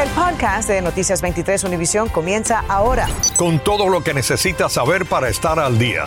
El podcast de Noticias 23 Univisión comienza ahora. Con todo lo que necesitas saber para estar al día.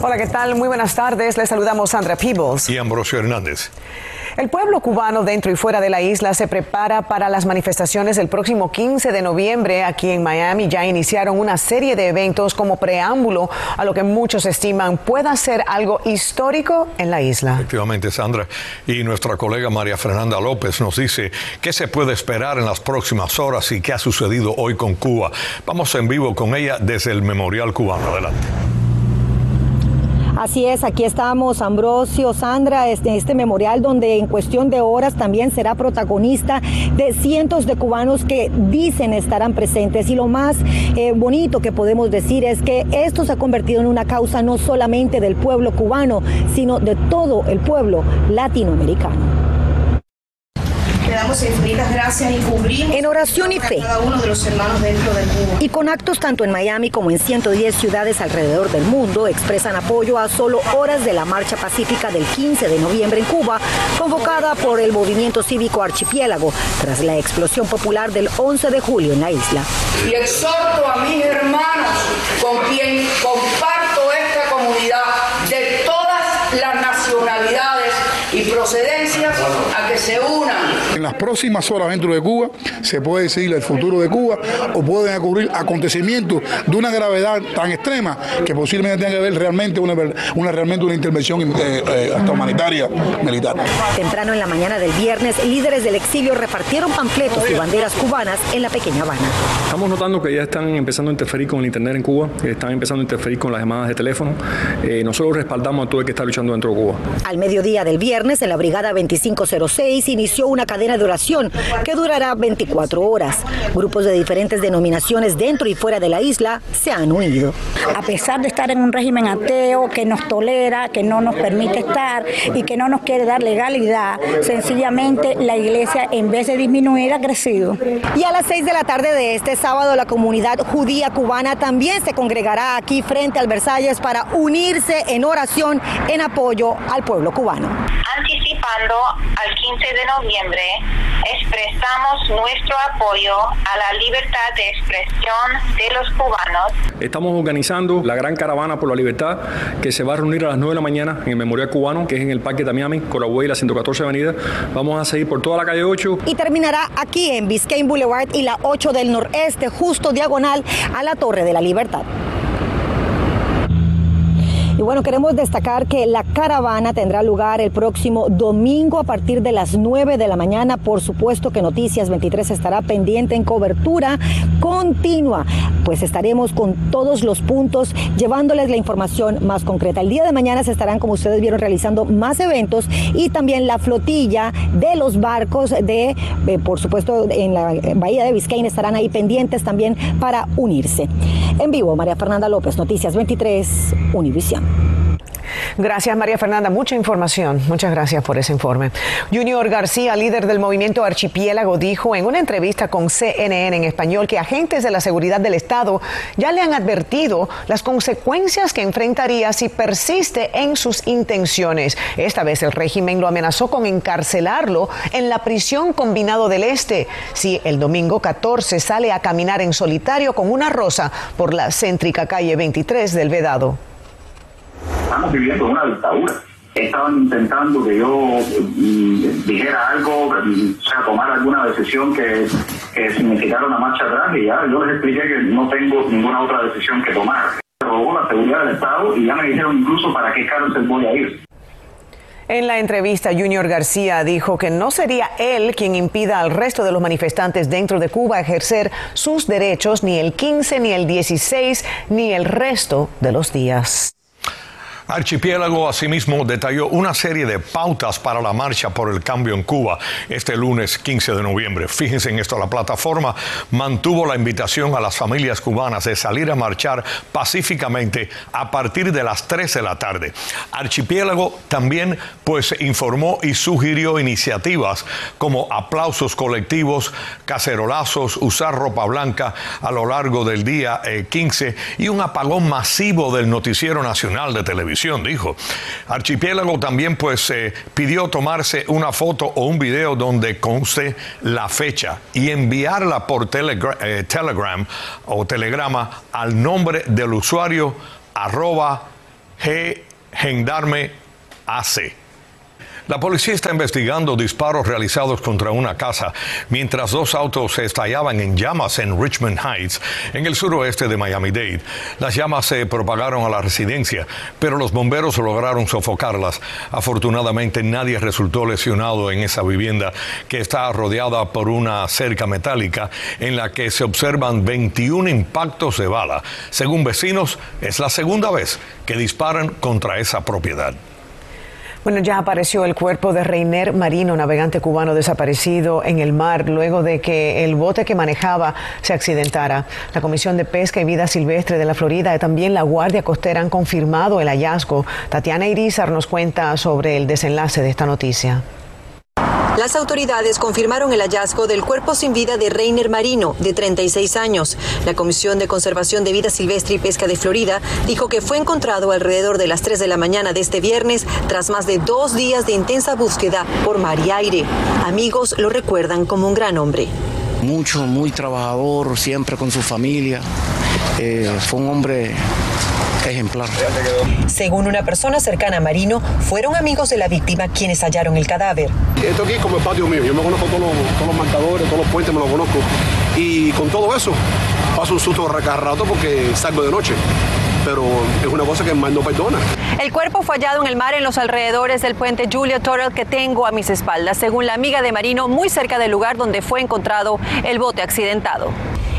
Hola, ¿qué tal? Muy buenas tardes. Les saludamos Sandra Peebles. Y Ambrosio Hernández. El pueblo cubano dentro y fuera de la isla se prepara para las manifestaciones del próximo 15 de noviembre. Aquí en Miami ya iniciaron una serie de eventos como preámbulo a lo que muchos estiman pueda ser algo histórico en la isla. Efectivamente, Sandra. Y nuestra colega María Fernanda López nos dice qué se puede esperar en las próximas horas y qué ha sucedido hoy con Cuba. Vamos en vivo con ella desde el Memorial Cubano. Adelante. Así es, aquí estamos, Ambrosio, Sandra, este, este memorial donde en cuestión de horas también será protagonista de cientos de cubanos que dicen estarán presentes. Y lo más eh, bonito que podemos decir es que esto se ha convertido en una causa no solamente del pueblo cubano, sino de todo el pueblo latinoamericano damos infinitas gracias y cubrimos en oración y fe cada uno de los hermanos dentro de Cuba. Y con actos tanto en Miami como en 110 ciudades alrededor del mundo expresan apoyo a solo horas de la marcha pacífica del 15 de noviembre en Cuba, convocada por el movimiento cívico Archipiélago tras la explosión popular del 11 de julio en la isla. Y exhorto a mis hermanos con quien procedencias a que se unan en las próximas horas dentro de Cuba se puede decidir el futuro de Cuba o pueden ocurrir acontecimientos de una gravedad tan extrema que posiblemente tenga que ver realmente una, una realmente una intervención eh, eh, hasta humanitaria militar. Temprano en la mañana del viernes, líderes del exilio repartieron panfletos y banderas cubanas en la pequeña Habana. Estamos notando que ya están empezando a interferir con el internet en Cuba, que están empezando a interferir con las llamadas de teléfono. Eh, nosotros respaldamos a todo el que está luchando dentro de Cuba. Al mediodía del viernes, en la Brigada 2506 inició una cadena de oración que durará 24 horas. Grupos de diferentes denominaciones dentro y fuera de la isla se han unido. A pesar de estar en un régimen ateo que nos tolera, que no nos permite estar y que no nos quiere dar legalidad, sencillamente la iglesia en vez de disminuir ha crecido. Y a las 6 de la tarde de este sábado la comunidad judía cubana también se congregará aquí frente al Versalles para unirse en oración en apoyo al pueblo cubano. Anticipando al 15 de noviembre expresamos nuestro apoyo a la libertad de expresión de los cubanos. Estamos organizando la gran caravana por la libertad que se va a reunir a las 9 de la mañana en el Memorial Cubano, que es en el Parque Tamiami, Coragüey y la 114 Avenida. Vamos a seguir por toda la calle 8. Y terminará aquí en Biscayne Boulevard y la 8 del Noreste, justo diagonal a la Torre de la Libertad. Y bueno, queremos destacar que la caravana tendrá lugar el próximo domingo a partir de las 9 de la mañana. Por supuesto que Noticias 23 estará pendiente en cobertura continua, pues estaremos con todos los puntos llevándoles la información más concreta. El día de mañana se estarán, como ustedes vieron, realizando más eventos y también la flotilla de los barcos de, eh, por supuesto, en la bahía de Biscayne estarán ahí pendientes también para unirse. En vivo, María Fernanda López, Noticias 23, Univisión. Gracias, María Fernanda. Mucha información. Muchas gracias por ese informe. Junior García, líder del movimiento Archipiélago, dijo en una entrevista con CNN en español que agentes de la seguridad del Estado ya le han advertido las consecuencias que enfrentaría si persiste en sus intenciones. Esta vez el régimen lo amenazó con encarcelarlo en la prisión combinado del Este si el domingo 14 sale a caminar en solitario con una rosa por la céntrica calle 23 del Vedado estamos viviendo una dictadura. Estaban intentando que yo mm, dijera algo, mm, o sea, tomar alguna decisión que, significara una marcha atrás y ya yo les expliqué que no tengo ninguna otra decisión que tomar. Robó la seguridad del Estado y ya me dijeron incluso para qué cárcel voy a ir. En la entrevista, Junior García dijo que no sería él quien impida al resto de los manifestantes dentro de Cuba ejercer sus derechos ni el 15, ni el 16, ni el resto de los días. Archipiélago asimismo detalló una serie de pautas para la marcha por el cambio en Cuba este lunes 15 de noviembre. Fíjense en esto, la plataforma mantuvo la invitación a las familias cubanas de salir a marchar pacíficamente a partir de las 3 de la tarde. Archipiélago también pues informó y sugirió iniciativas como aplausos colectivos, cacerolazos, usar ropa blanca a lo largo del día 15 eh, y un apagón masivo del noticiero nacional de televisión. Dijo. Archipiélago también pues eh, pidió tomarse una foto o un video donde conste la fecha y enviarla por eh, Telegram o Telegrama al nombre del usuario arroba gendarme AC. La policía está investigando disparos realizados contra una casa mientras dos autos se estallaban en llamas en Richmond Heights, en el suroeste de Miami-Dade. Las llamas se propagaron a la residencia, pero los bomberos lograron sofocarlas. Afortunadamente nadie resultó lesionado en esa vivienda que está rodeada por una cerca metálica en la que se observan 21 impactos de bala. Según vecinos, es la segunda vez que disparan contra esa propiedad. Bueno, ya apareció el cuerpo de Reiner Marino, navegante cubano desaparecido en el mar luego de que el bote que manejaba se accidentara. La Comisión de Pesca y Vida Silvestre de la Florida y también la Guardia Costera han confirmado el hallazgo. Tatiana Irizar nos cuenta sobre el desenlace de esta noticia. Las autoridades confirmaron el hallazgo del cuerpo sin vida de Reiner Marino, de 36 años. La Comisión de Conservación de Vida Silvestre y Pesca de Florida dijo que fue encontrado alrededor de las 3 de la mañana de este viernes tras más de dos días de intensa búsqueda por mar y aire. Amigos lo recuerdan como un gran hombre. Mucho, muy trabajador, siempre con su familia. Eh, fue un hombre ejemplar. Según una persona cercana a Marino, fueron amigos de la víctima quienes hallaron el cadáver. Esto aquí es como el patio mío. Yo me conozco todos los, todos los marcadores, todos los puentes, me los conozco. Y con todo eso, paso un susto rato porque salgo de noche pero es una cosa que más no perdona. El cuerpo fue hallado en el mar en los alrededores del puente Julia Torrell que tengo a mis espaldas, según la amiga de Marino, muy cerca del lugar donde fue encontrado el bote accidentado.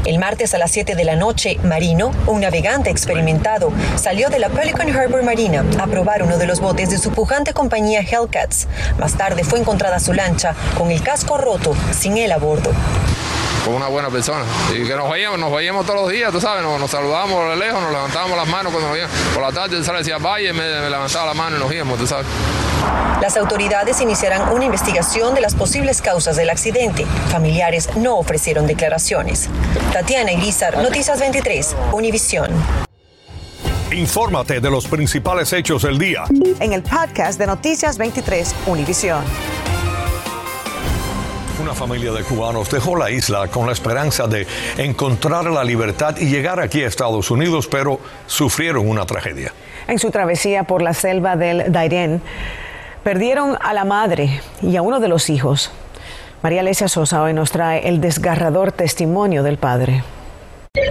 El martes a las 7 de la noche, Marino, un navegante experimentado, salió de la Pelican Harbor Marina a probar uno de los botes de su pujante compañía Hellcats. Más tarde fue encontrada su lancha con el casco roto, sin él a bordo con una buena persona. Y que nos veíamos, nos veíamos todos los días, tú sabes, nos, saludamos de lejos, nos levantábamos las manos cuando nos veíamos. Por la tarde él decía vaya me, me, levantaba la mano y nos íbamos, tú sabes. Las autoridades iniciarán una investigación de las posibles causas del accidente. Familiares no ofrecieron declaraciones. Tatiana Irizar, Noticias 23, Univisión. Infórmate de los principales hechos del día. En el podcast de Noticias 23, Univisión. Una familia de cubanos dejó la isla con la esperanza de encontrar la libertad y llegar aquí a Estados Unidos, pero sufrieron una tragedia. En su travesía por la selva del Dairén, Perdieron a la madre y a uno de los hijos. María Alesia Sosa hoy nos trae el desgarrador testimonio del padre.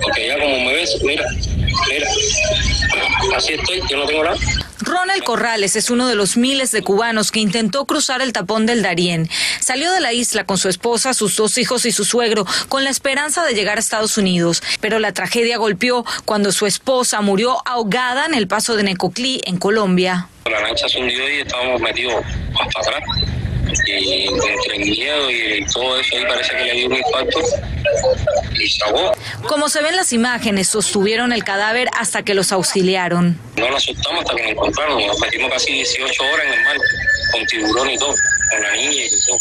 Porque ya como me ves, mira, mira, así estoy, yo no tengo nada. Ronald Corrales es uno de los miles de cubanos que intentó cruzar el tapón del Darién. Salió de la isla con su esposa, sus dos hijos y su suegro, con la esperanza de llegar a Estados Unidos. Pero la tragedia golpeó cuando su esposa murió ahogada en el paso de Necoclí, en Colombia. La lancha se hundió y estábamos metidos hasta atrás. Y entre el miedo y todo eso ahí parece que le dio un impacto. Como se ven las imágenes, sostuvieron el cadáver hasta que los auxiliaron. No nos asustamos hasta que nos encontraron. Nos metimos casi 18 horas en el mar, con tiburón y todo, con la niña y todo.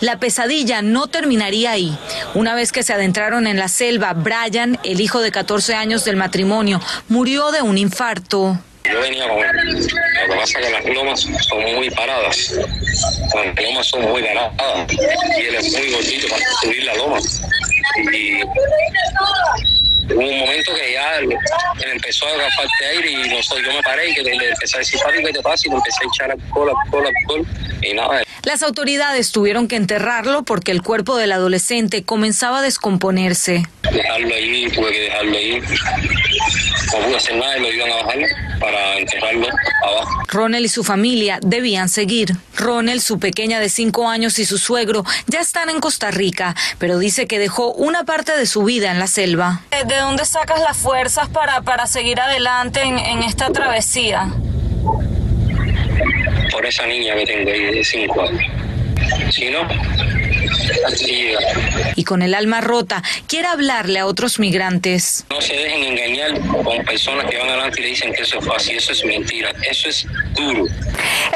La pesadilla no terminaría ahí. Una vez que se adentraron en la selva, Brian, el hijo de 14 años del matrimonio, murió de un infarto. Yo venía con él. Lo que pasa es que las lomas son muy paradas. Las lomas son muy paradas. Y él es muy gordito para subir la loma. Y hubo un momento que ya él empezó a agarrar de aire y no yo me paré y que le empecé a decir, papi, ¿qué te pasa? Y le empecé a echar alcohol, alcohol, alcohol. Y nada. Las autoridades tuvieron que enterrarlo porque el cuerpo del adolescente comenzaba a descomponerse. Dejarlo ahí, tuve que dejarlo ahí. No pude hacer nada y lo iban a bajar para enterrarlo abajo. Ronel y su familia debían seguir. Ronel, su pequeña de cinco años y su suegro ya están en Costa Rica, pero dice que dejó una parte de su vida en la selva. ¿De dónde sacas las fuerzas para, para seguir adelante en, en esta travesía? Por esa niña que tengo ahí de cinco años. Si no, Y con el alma rota, quiere hablarle a otros migrantes. No se dejen engañar con personas que van adelante y le dicen que eso es fácil, eso es mentira, eso es duro.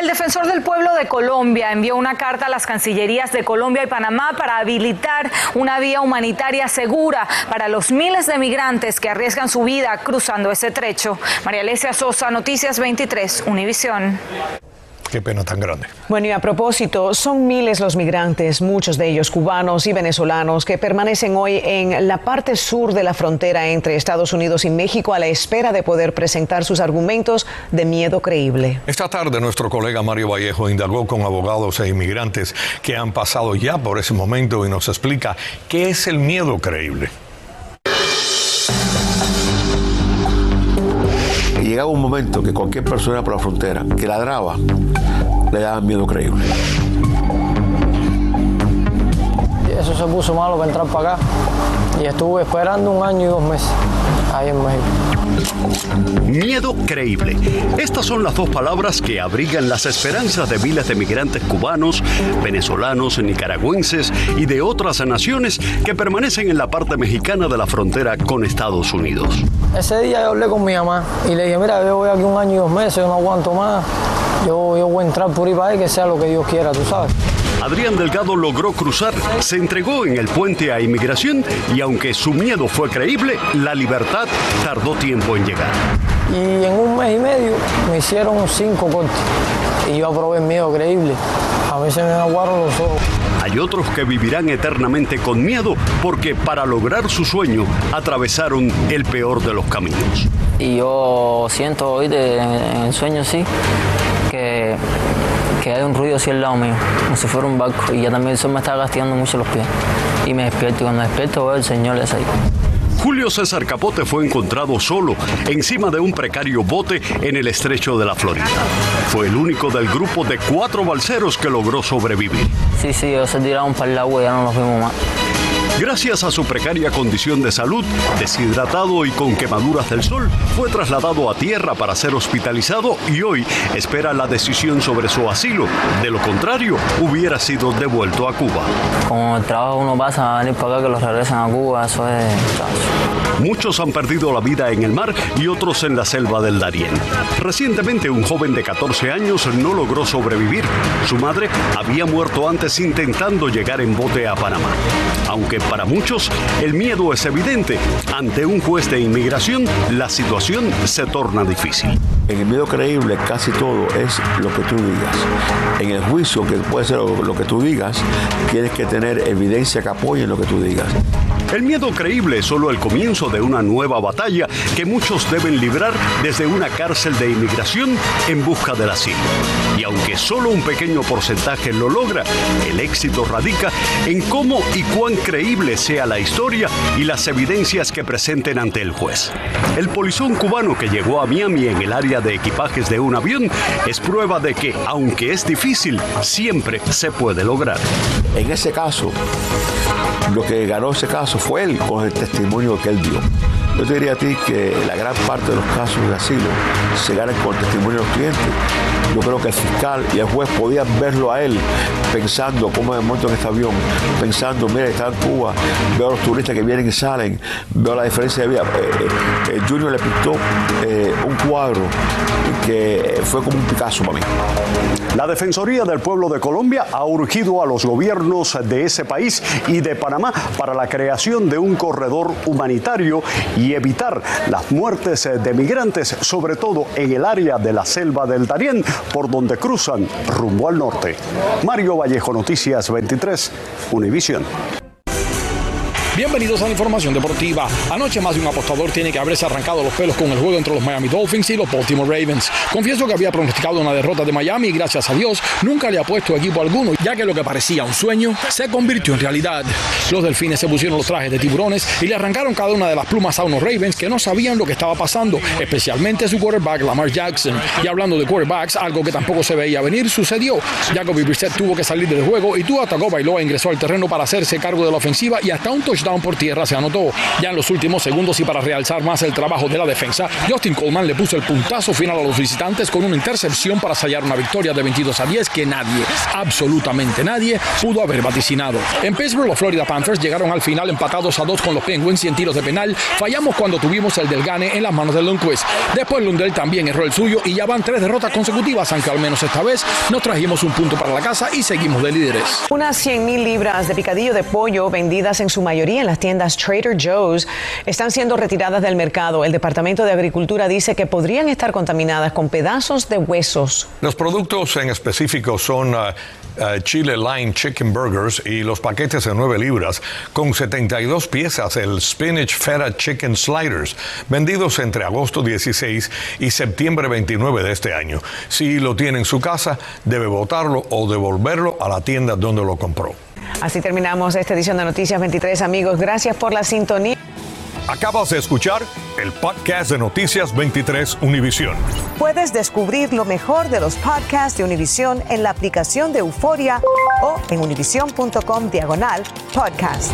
El defensor del pueblo de Colombia envió una carta a las cancillerías de Colombia y Panamá para habilitar una vía humanitaria segura para los miles de migrantes que arriesgan su vida cruzando ese trecho. María Alesia Sosa, Noticias 23, Univisión. Qué pena tan grande. Bueno, y a propósito, son miles los migrantes, muchos de ellos cubanos y venezolanos, que permanecen hoy en la parte sur de la frontera entre Estados Unidos y México a la espera de poder presentar sus argumentos de miedo creíble. Esta tarde nuestro colega Mario Vallejo indagó con abogados e inmigrantes que han pasado ya por ese momento y nos explica qué es el miedo creíble. Un momento que cualquier persona por la frontera que ladraba le daba miedo creíble. Eso se puso malo para entrar para acá y estuve esperando un año y dos meses ahí en México. Miedo creíble. Estas son las dos palabras que abrigan las esperanzas de miles de migrantes cubanos, venezolanos, nicaragüenses y de otras naciones que permanecen en la parte mexicana de la frontera con Estados Unidos. Ese día yo hablé con mi mamá y le dije, mira, yo voy aquí un año y dos meses, yo no aguanto más. Yo, yo voy a entrar por ahí para ahí, que sea lo que Dios quiera, tú sabes. Adrián Delgado logró cruzar, se entregó en el puente a inmigración y aunque su miedo fue creíble, la libertad tardó tiempo en llegar. Y en un mes y medio me hicieron cinco cortes y yo aprobé el miedo creíble. A mí se me aguaron los ojos. Hay otros que vivirán eternamente con miedo porque para lograr su sueño atravesaron el peor de los caminos. Y yo siento hoy de, en el sueño, sí, que, que hay un ruido así al lado mío, como si fuera un barco. Y ya también eso me está gastigando mucho los pies. Y me despierto y cuando despierto veo el Señor es ahí. Julio César Capote fue encontrado solo encima de un precario bote en el estrecho de la Florida. Fue el único del grupo de cuatro balseros que logró sobrevivir. Sí, sí, ellos se tiraron para el agua y ya no los vimos más. Gracias a su precaria condición de salud, deshidratado y con quemaduras del sol, fue trasladado a tierra para ser hospitalizado y hoy espera la decisión sobre su asilo. De lo contrario, hubiera sido devuelto a Cuba. Como el trabajo uno pasa a venir para acá que los regresen a Cuba, eso es... Muchos han perdido la vida en el mar y otros en la selva del Darién. Recientemente un joven de 14 años no logró sobrevivir. Su madre había muerto antes intentando llegar en bote a Panamá. Aunque para muchos el miedo es evidente, ante un juez de inmigración la situación se torna difícil. En el miedo creíble casi todo es lo que tú digas. En el juicio, que puede ser lo, que tú digas, tienes que tener evidencia que apoye lo que tú digas. El miedo creíble es solo el comienzo de una nueva batalla que muchos deben librar desde una cárcel de inmigración en busca del asilo. Y aunque solo un pequeño porcentaje lo logra, el éxito radica en cómo y cuán creíble sea la historia y las evidencias que presenten ante el juez. El polizón cubano que llegó a Miami en el área de equipajes de un avión es prueba de que, aunque es difícil, siempre se puede lograr. En ese caso, lo que ganó ese caso fue él con el testimonio que él dio. Yo te diría a ti que la gran parte de los casos de asilo se ganan con testimonio de los clientes. Yo creo que el fiscal y el juez podían verlo a él pensando cómo me monto en este avión, pensando, mira, está en Cuba, veo a los turistas que vienen y salen, veo la diferencia de vida. Eh, eh, Junior le pintó eh, un cuadro que fue como un Picasso para mí. La Defensoría del Pueblo de Colombia ha urgido a los gobiernos de ese país y de Panamá para la creación de un corredor humanitario y evitar las muertes de migrantes, sobre todo en el área de la selva del Darién, por donde cruzan rumbo al norte. Mario Vallejo, Noticias 23, Univisión. Bienvenidos a la información deportiva. Anoche más de un apostador tiene que haberse arrancado los pelos con el juego entre los Miami Dolphins y los Baltimore Ravens. Confieso que había pronosticado una derrota de Miami y gracias a Dios nunca le ha puesto equipo alguno, ya que lo que parecía un sueño se convirtió en realidad. Los delfines se pusieron los trajes de tiburones y le arrancaron cada una de las plumas a unos Ravens que no sabían lo que estaba pasando, especialmente su quarterback Lamar Jackson. Y hablando de quarterbacks, algo que tampoco se veía venir sucedió. Jacoby Brissett tuvo que salir del juego y Tua Tagovailoa ingresó al terreno para hacerse cargo de la ofensiva y hasta un touchdown touchdown por tierra se anotó. Ya en los últimos segundos y para realzar más el trabajo de la defensa, Justin Coleman le puso el puntazo final a los visitantes con una intercepción para sellar una victoria de 22 a 10 que nadie, absolutamente nadie, pudo haber vaticinado. En Pittsburgh, los Florida Panthers llegaron al final empatados a dos con los Penguins y en tiros de penal fallamos cuando tuvimos el del Gane en las manos de Lundqvist. Después Lundell también erró el suyo y ya van tres derrotas consecutivas, aunque al menos esta vez nos trajimos un punto para la casa y seguimos de líderes. Unas 100 mil libras de picadillo de pollo vendidas en su en las tiendas Trader Joe's están siendo retiradas del mercado. El Departamento de Agricultura dice que podrían estar contaminadas con pedazos de huesos. Los productos en específico son uh, uh, Chile Line Chicken Burgers y los paquetes de 9 libras con 72 piezas, el Spinach Feta Chicken Sliders, vendidos entre agosto 16 y septiembre 29 de este año. Si lo tiene en su casa, debe botarlo o devolverlo a la tienda donde lo compró. Así terminamos esta edición de Noticias 23, amigos. Gracias por la sintonía. Acabas de escuchar el podcast de Noticias 23 Univisión. Puedes descubrir lo mejor de los podcasts de Univisión en la aplicación de Euforia o en univision.com diagonal podcasts.